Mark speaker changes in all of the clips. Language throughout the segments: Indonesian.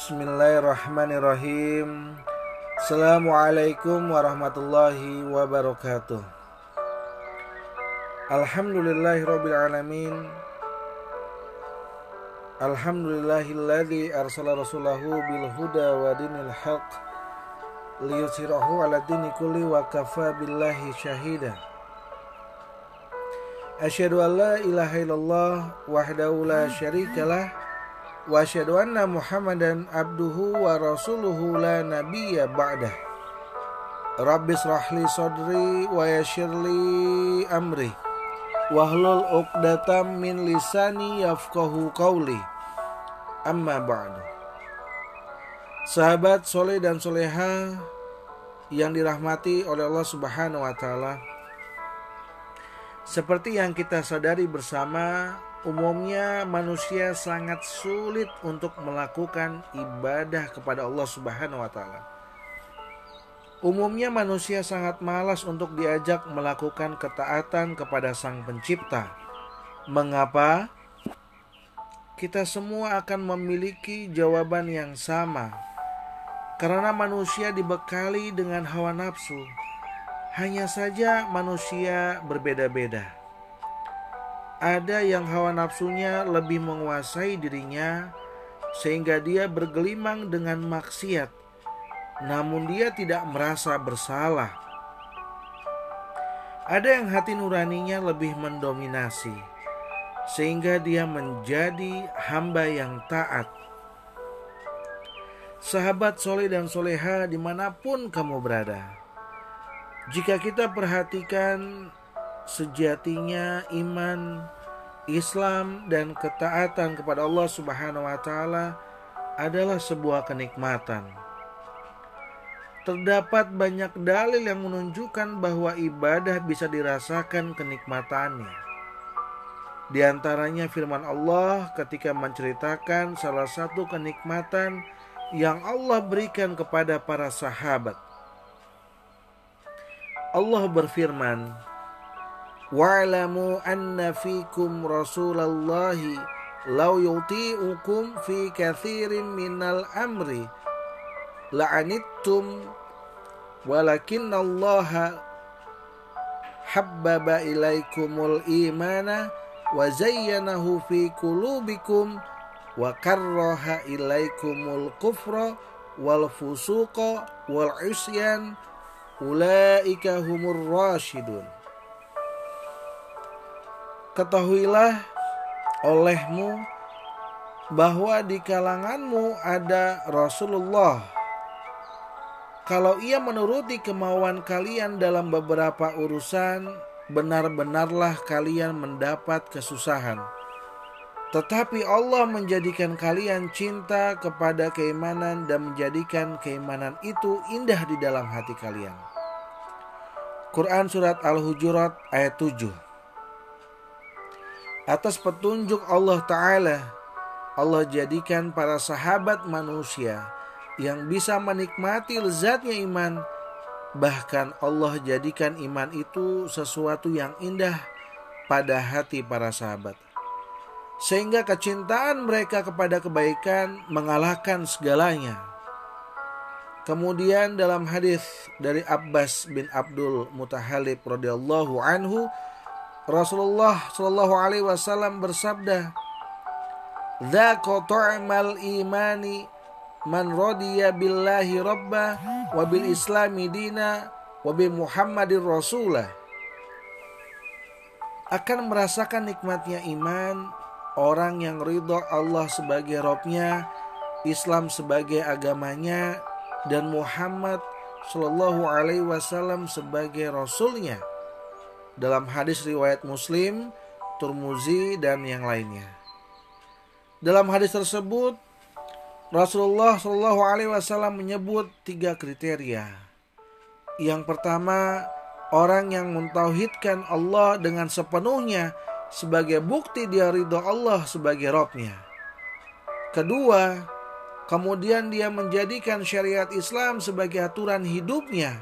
Speaker 1: Bismillahirrahmanirrahim. Assalamualaikum warahmatullahi wabarakatuh. Alhamdulillahirrabbilalamin Alhamdulillahilladzi arsala rasulahu bil huda wa dinil haq liyusirahu ala dini kulli wa kafa billahi syahida Asyhadu an la ilaha illallah wahdahu la syarikalah wa asyhadu anna Muhammadan abduhu wa rasuluhu la nabiyya ba'dah. Rabbi srahli sadri wa yassirli amri wahlul uqdatam min lisani yafqahu qawli. Amma ba'du. Sahabat soleh dan soleha yang dirahmati oleh Allah Subhanahu wa taala. Seperti yang kita sadari bersama, umumnya manusia sangat sulit untuk melakukan ibadah kepada Allah Subhanahu wa taala. Umumnya manusia sangat malas untuk diajak melakukan ketaatan kepada Sang Pencipta. Mengapa? Kita semua akan memiliki jawaban yang sama. Karena manusia dibekali dengan hawa nafsu hanya saja manusia berbeda-beda. Ada yang hawa nafsunya lebih menguasai dirinya sehingga dia bergelimang dengan maksiat, namun dia tidak merasa bersalah. Ada yang hati nuraninya lebih mendominasi, sehingga dia menjadi hamba yang taat. Sahabat soleh dan soleha di mana pun kamu berada, jika kita perhatikan sejatinya iman Islam dan ketaatan kepada Allah Subhanahu wa taala adalah sebuah kenikmatan. Terdapat banyak dalil yang menunjukkan bahwa ibadah bisa dirasakan kenikmatannya. Di antaranya firman Allah ketika menceritakan salah satu kenikmatan yang Allah berikan kepada para sahabat Allah berfirman, "Wa'lamu anna fikum Rasulallahi law yuti'ukum fi kathirin minal amri la'anittum walakin Allah habbaba ilaikumul imana wa zayyanahu fi qulubikum wa karraha ilaikumul kufra wal fusuqa wal isyan Ulaika humur rasyidun. Ketahuilah olehmu bahwa di kalanganmu ada Rasulullah. Kalau ia menuruti kemauan kalian dalam beberapa urusan, benar-benarlah kalian mendapat kesusahan. Tetapi Allah menjadikan kalian cinta kepada keimanan dan menjadikan keimanan itu indah di dalam hati kalian. Quran Surat Al-Hujurat ayat 7 Atas petunjuk Allah Ta'ala Allah jadikan para sahabat manusia yang bisa menikmati lezatnya iman. Bahkan Allah jadikan iman itu sesuatu yang indah pada hati para sahabat. Sehingga kecintaan mereka kepada kebaikan mengalahkan segalanya. Kemudian dalam hadis dari Abbas bin Abdul Mutahalib radhiyallahu anhu Rasulullah shallallahu alaihi wasallam bersabda Dzaka ta'mal imani man radiya billahi rabba wa bil islami dina wa bi Muhammadir rasulah. Akan merasakan nikmatnya iman orang yang ridho Allah sebagai Robnya, Islam sebagai agamanya, dan Muhammad Shallallahu Alaihi Wasallam sebagai Rasulnya dalam hadis riwayat Muslim, Turmuzi dan yang lainnya. Dalam hadis tersebut Rasulullah Shallallahu Alaihi Wasallam menyebut tiga kriteria. Yang pertama, orang yang mentauhidkan Allah dengan sepenuhnya sebagai bukti dia ridho Allah sebagai Robnya. Kedua, Kemudian dia menjadikan syariat Islam sebagai aturan hidupnya.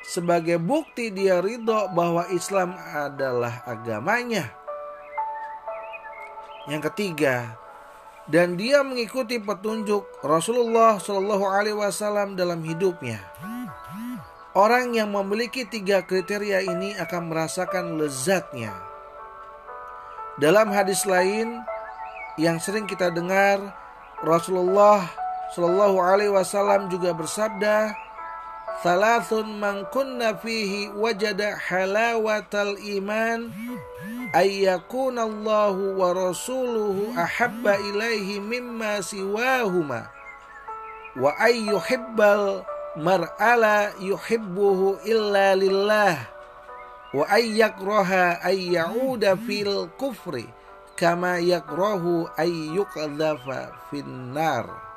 Speaker 1: Sebagai bukti dia ridho bahwa Islam adalah agamanya. Yang ketiga, dan dia mengikuti petunjuk Rasulullah Shallallahu Alaihi Wasallam dalam hidupnya. Orang yang memiliki tiga kriteria ini akan merasakan lezatnya. Dalam hadis lain yang sering kita dengar, Rasulullah Shallallahu Alaihi Wasallam juga bersabda, "Thalathun man kunna fihi wajada halawatal iman ayyakunallahu wa rasuluhu ahabba ilaihi mimma siwahuma wa ayyuhibbal mar'ala yuhibbuhu illa lillah wa ayyakraha ayyauda fil kufri kama yakrahu ayyukadzafa finnar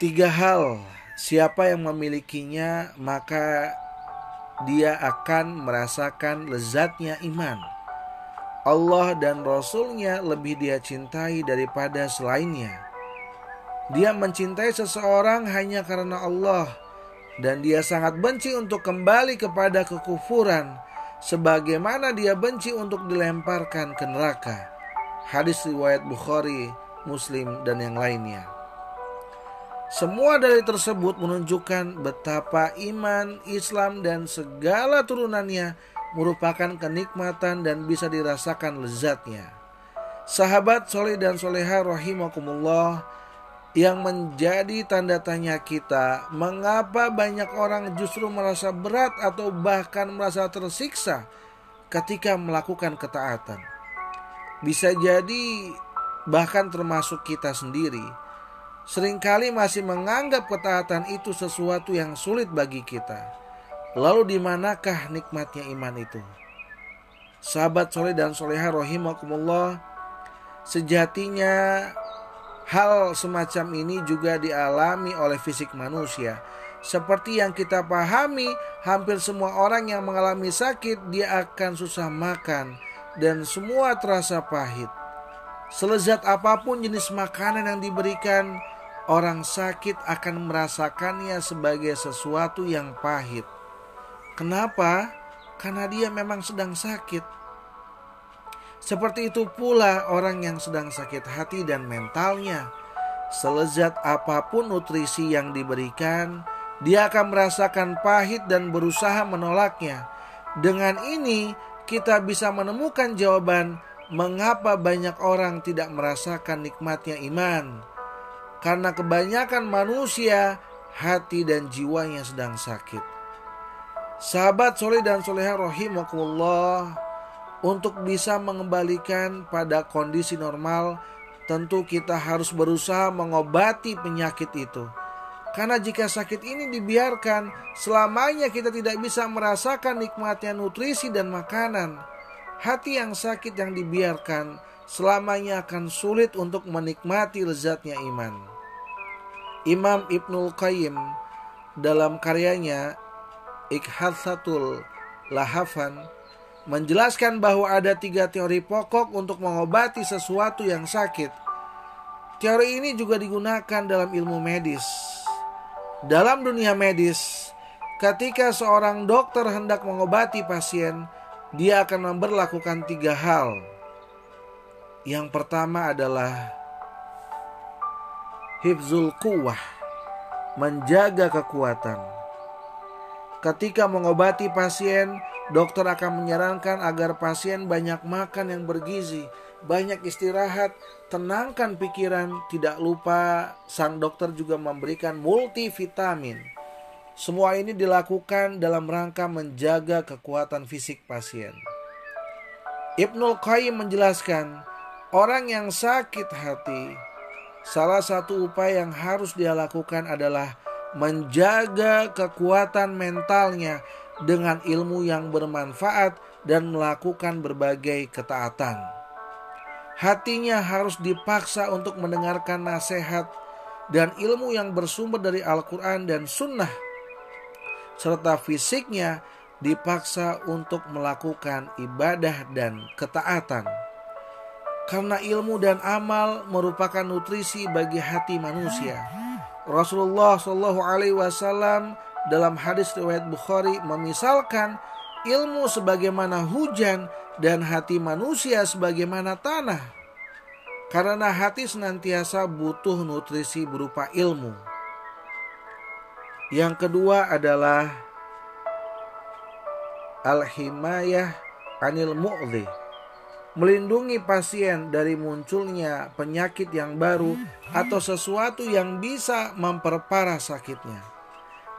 Speaker 1: tiga hal siapa yang memilikinya maka dia akan merasakan lezatnya iman. Allah dan Rasulnya lebih dia cintai daripada selainnya. Dia mencintai seseorang hanya karena Allah dan dia sangat benci untuk kembali kepada kekufuran sebagaimana dia benci untuk dilemparkan ke neraka. Hadis riwayat Bukhari, Muslim dan yang lainnya. Semua dari tersebut menunjukkan betapa iman, Islam, dan segala turunannya merupakan kenikmatan dan bisa dirasakan lezatnya. Sahabat soleh dan soleha rahimakumullah yang menjadi tanda tanya kita, mengapa banyak orang justru merasa berat atau bahkan merasa tersiksa ketika melakukan ketaatan. Bisa jadi bahkan termasuk kita sendiri sering kali masih menganggap ketaatan itu sesuatu yang sulit bagi kita. Lalu di manakah nikmatnya iman itu? Sahabat soleh dan soleha rohimakumullah, sejatinya hal semacam ini juga dialami oleh fisik manusia. Seperti yang kita pahami, hampir semua orang yang mengalami sakit, dia akan susah makan dan semua terasa pahit. Selezat apa pun jenis makanan yang diberikan, orang sakit akan merasakannya sebagai sesuatu yang pahit. Kenapa? Karena dia memang sedang sakit. Seperti itu pula orang yang sedang sakit hati dan mentalnya. Selezat apa pun nutrisi yang diberikan, dia akan merasakan pahit dan berusaha menolaknya. Dengan ini, kita bisa menemukan jawaban mengapa banyak orang tidak merasakan nikmatnya iman karena kebanyakan manusia hati dan jiwanya sedang sakit. Sahabat soleh dan soleha rohimakumullah untuk bisa mengembalikan pada kondisi normal tentu kita harus berusaha mengobati penyakit itu. Karena jika sakit ini dibiarkan, selamanya kita tidak bisa merasakan nikmatnya nutrisi dan makanan. Hati yang sakit yang dibiarkan selamanya akan sulit untuk menikmati lezatnya iman. Imam Ibnul Qayyim dalam karyanya Ikhathatul Lahafan menjelaskan bahwa ada tiga teori pokok untuk mengobati sesuatu yang sakit. Teori ini juga digunakan dalam ilmu medis. Dalam dunia medis, ketika seorang dokter hendak mengobati pasien, dia akan memperlakukan tiga hal. Yang pertama adalah hifzul kuwah, menjaga kekuatan. Ketika mengobati pasien, dokter akan menyarankan agar pasien banyak makan yang bergizi, banyak istirahat, tenangkan pikiran, tidak lupa sang dokter juga memberikan multivitamin. Semua ini dilakukan dalam rangka menjaga kekuatan fisik pasien. Ibnul Qayyim menjelaskan, orang yang sakit hati salah satu upaya yang harus dia lakukan adalah menjaga kekuatan mentalnya dengan ilmu yang bermanfaat dan melakukan berbagai ketaatan. Hatinya harus dipaksa untuk mendengarkan nasihat dan ilmu yang bersumber dari Al-Quran dan Sunnah, serta fisiknya dipaksa untuk melakukan ibadah dan ketaatan karena ilmu dan amal merupakan nutrisi bagi hati manusia. Rasulullah Shallallahu Alaihi Wasallam dalam hadis riwayat Bukhari memisalkan ilmu sebagaimana hujan dan hati manusia sebagaimana tanah. karena hati senantiasa butuh nutrisi berupa ilmu. Yang kedua adalah al-himayah anil mu'li melindungi pasien dari munculnya penyakit yang baru atau sesuatu yang bisa memperparah sakitnya.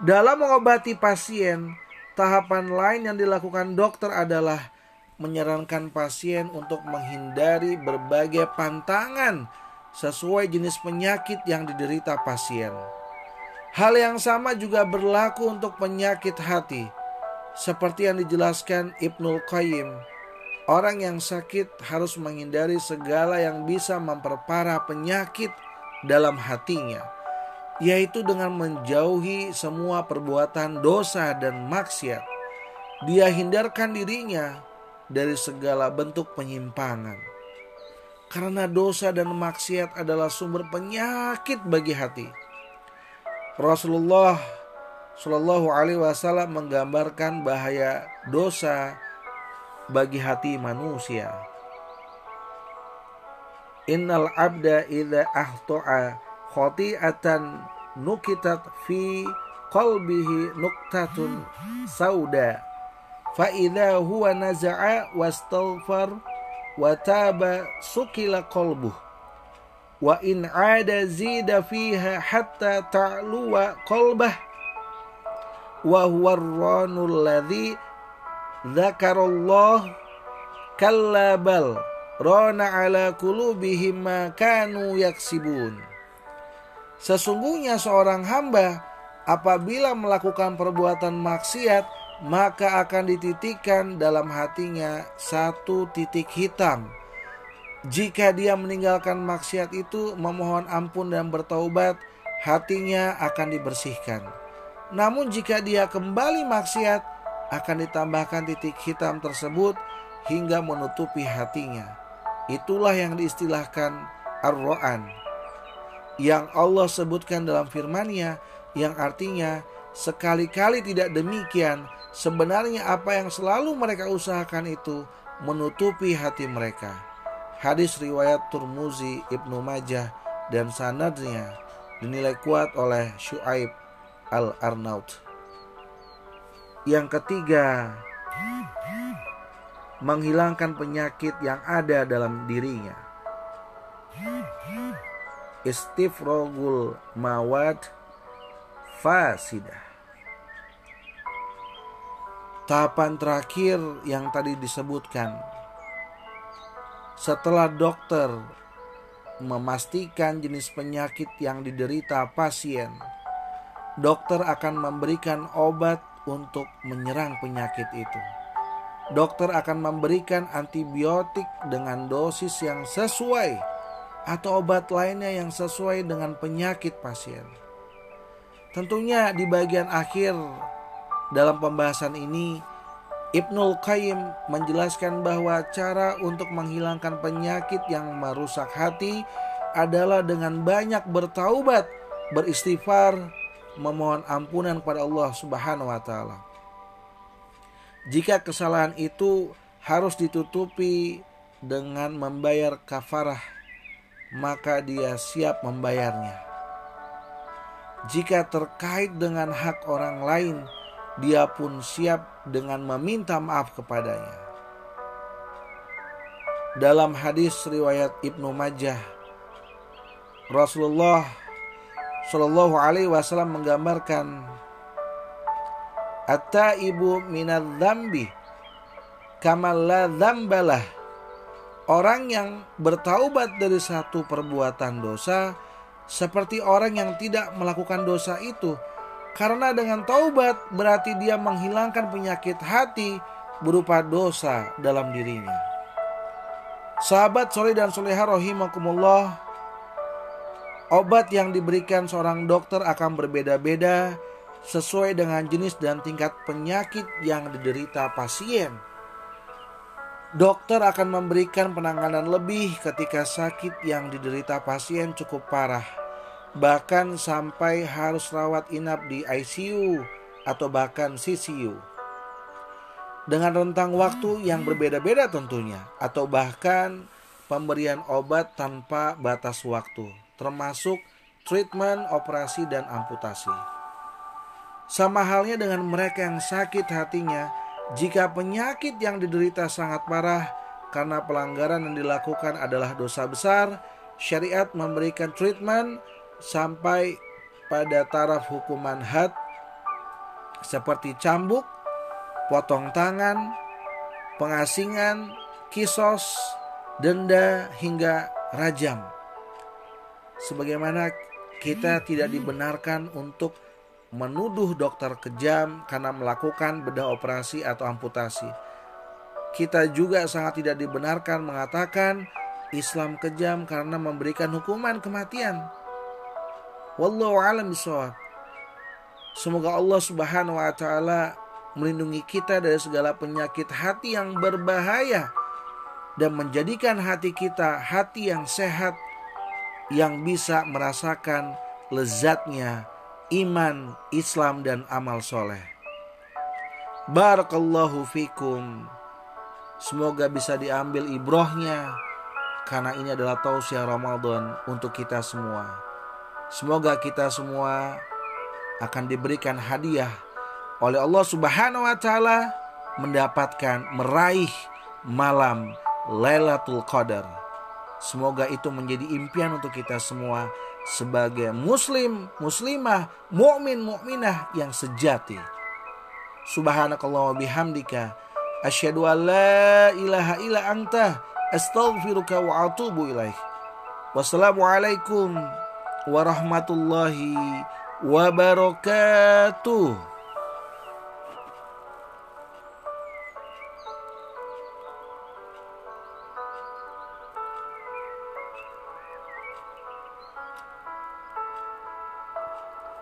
Speaker 1: Dalam mengobati pasien, tahapan lain yang dilakukan dokter adalah menyarankan pasien untuk menghindari berbagai pantangan sesuai jenis penyakit yang diderita pasien. Hal yang sama juga berlaku untuk penyakit hati, seperti yang dijelaskan Ibnul Qayyim Orang yang sakit harus menghindari segala yang bisa memperparah penyakit dalam hatinya, yaitu dengan menjauhi semua perbuatan dosa dan maksiat. Dia hindarkan dirinya dari segala bentuk penyimpangan. Karena dosa dan maksiat adalah sumber penyakit bagi hati. Rasulullah Shallallahu Alaihi Wasallam menggambarkan bahaya dosa bagi hati manusia. Innal abda idza ahta'a khati'atan nukitat fi qalbihi nuktatun sauda. Fa idza huwa naza'a wastaghfar wa taba sukila qalbuh. Wa in 'ada zida fiha hatta ta'luwa qalbah. Wa huwa ar-ranul ladzi Zakarullah kallabal rona ala kulubihim ma kanu yaksibun. Sesungguhnya seorang hamba apabila melakukan perbuatan maksiat maka akan dititikkan dalam hatinya satu titik hitam. Jika dia meninggalkan maksiat itu memohon ampun dan bertaubat, hatinya akan dibersihkan. Namun jika dia kembali maksiat, akan ditambahkan titik hitam tersebut hingga menutupi hatinya. Itulah yang diistilahkan ar-ro'an yang Allah sebutkan dalam firman-Nya yang artinya sekali-kali tidak demikian sebenarnya apa yang selalu mereka usahakan itu menutupi hati mereka. Hadis riwayat Turmuzi, Ibnu Majah dan sanadnya dinilai kuat oleh Shu'aib Al-Arnaut. Yang ketiga, menghilangkan penyakit yang ada dalam dirinya. Istifrogul mawad fasidah. Tahapan terakhir yang tadi disebutkan. Setelah dokter memastikan jenis penyakit yang diderita pasien, dokter akan memberikan obat untuk menyerang penyakit itu. Dokter akan memberikan antibiotik dengan dosis yang sesuai atau obat lainnya yang sesuai dengan penyakit pasien. Tentunya di bagian akhir dalam pembahasan ini Ibnul Qayyim menjelaskan bahwa cara untuk menghilangkan penyakit yang merusak hati adalah dengan banyak bertaubat, beristighfar, memohon ampunan kepada Allah Subhanahu wa taala. Jika kesalahan itu harus ditutupi dengan membayar kafarah, maka dia siap membayarnya. Jika terkait dengan hak orang lain, dia pun siap dengan meminta maaf kepadanya. Dalam hadis riwayat Ibnu Majah, Rasulullah Shallallahu Alaihi Wasallam menggambarkan Atta ibu minat zambi kamala zambalah Orang yang bertaubat dari satu perbuatan dosa seperti orang yang tidak melakukan dosa itu karena dengan taubat berarti dia menghilangkan penyakit hati berupa dosa dalam dirinya. Sahabat soleh dan soleha rahimakumullah Obat yang diberikan seorang dokter akan berbeda-beda sesuai dengan jenis dan tingkat penyakit yang diderita pasien. Dokter akan memberikan penanganan lebih ketika sakit yang diderita pasien cukup parah, bahkan sampai harus rawat inap di ICU atau bahkan CCU. Dengan rentang waktu yang berbeda-beda tentunya, atau bahkan pemberian obat tanpa batas waktu, termasuk treatment, operasi, dan amputasi. Sama halnya dengan mereka yang sakit hatinya, jika penyakit yang diderita sangat parah karena pelanggaran yang dilakukan adalah dosa besar, syariat memberikan treatment sampai pada taraf hukuman had seperti cambuk, potong tangan, pengasingan, kisos, denda hingga rajam. Sebagaimana kita tidak dibenarkan untuk menuduh dokter kejam karena melakukan bedah operasi atau amputasi. Kita juga sangat tidak dibenarkan mengatakan Islam kejam karena memberikan hukuman kematian. Wallahu alam bisawab. Semoga Allah Subhanahu wa taala melindungi kita dari segala penyakit hati yang berbahaya dan menjadikan hati kita hati yang sehat yang bisa merasakan lezatnya iman, Islam dan amal soleh. Barakallahu fikum. Semoga bisa diambil ibrohnya karena ini adalah tausiah Ramadan untuk kita semua. Semoga kita semua akan diberikan hadiah oleh Allah Subhanahu wa taala mendapatkan meraih malam Lailatul Qadar. Semoga itu menjadi impian untuk kita semua sebagai muslim, muslimah, mukmin, mukminah yang sejati. Subhanakallah wa bihamdika asyhadu an la ilaha illa anta astaghfiruka wa atubu ilaih. Wassalamualaikum warahmatullahi wabarakatuh.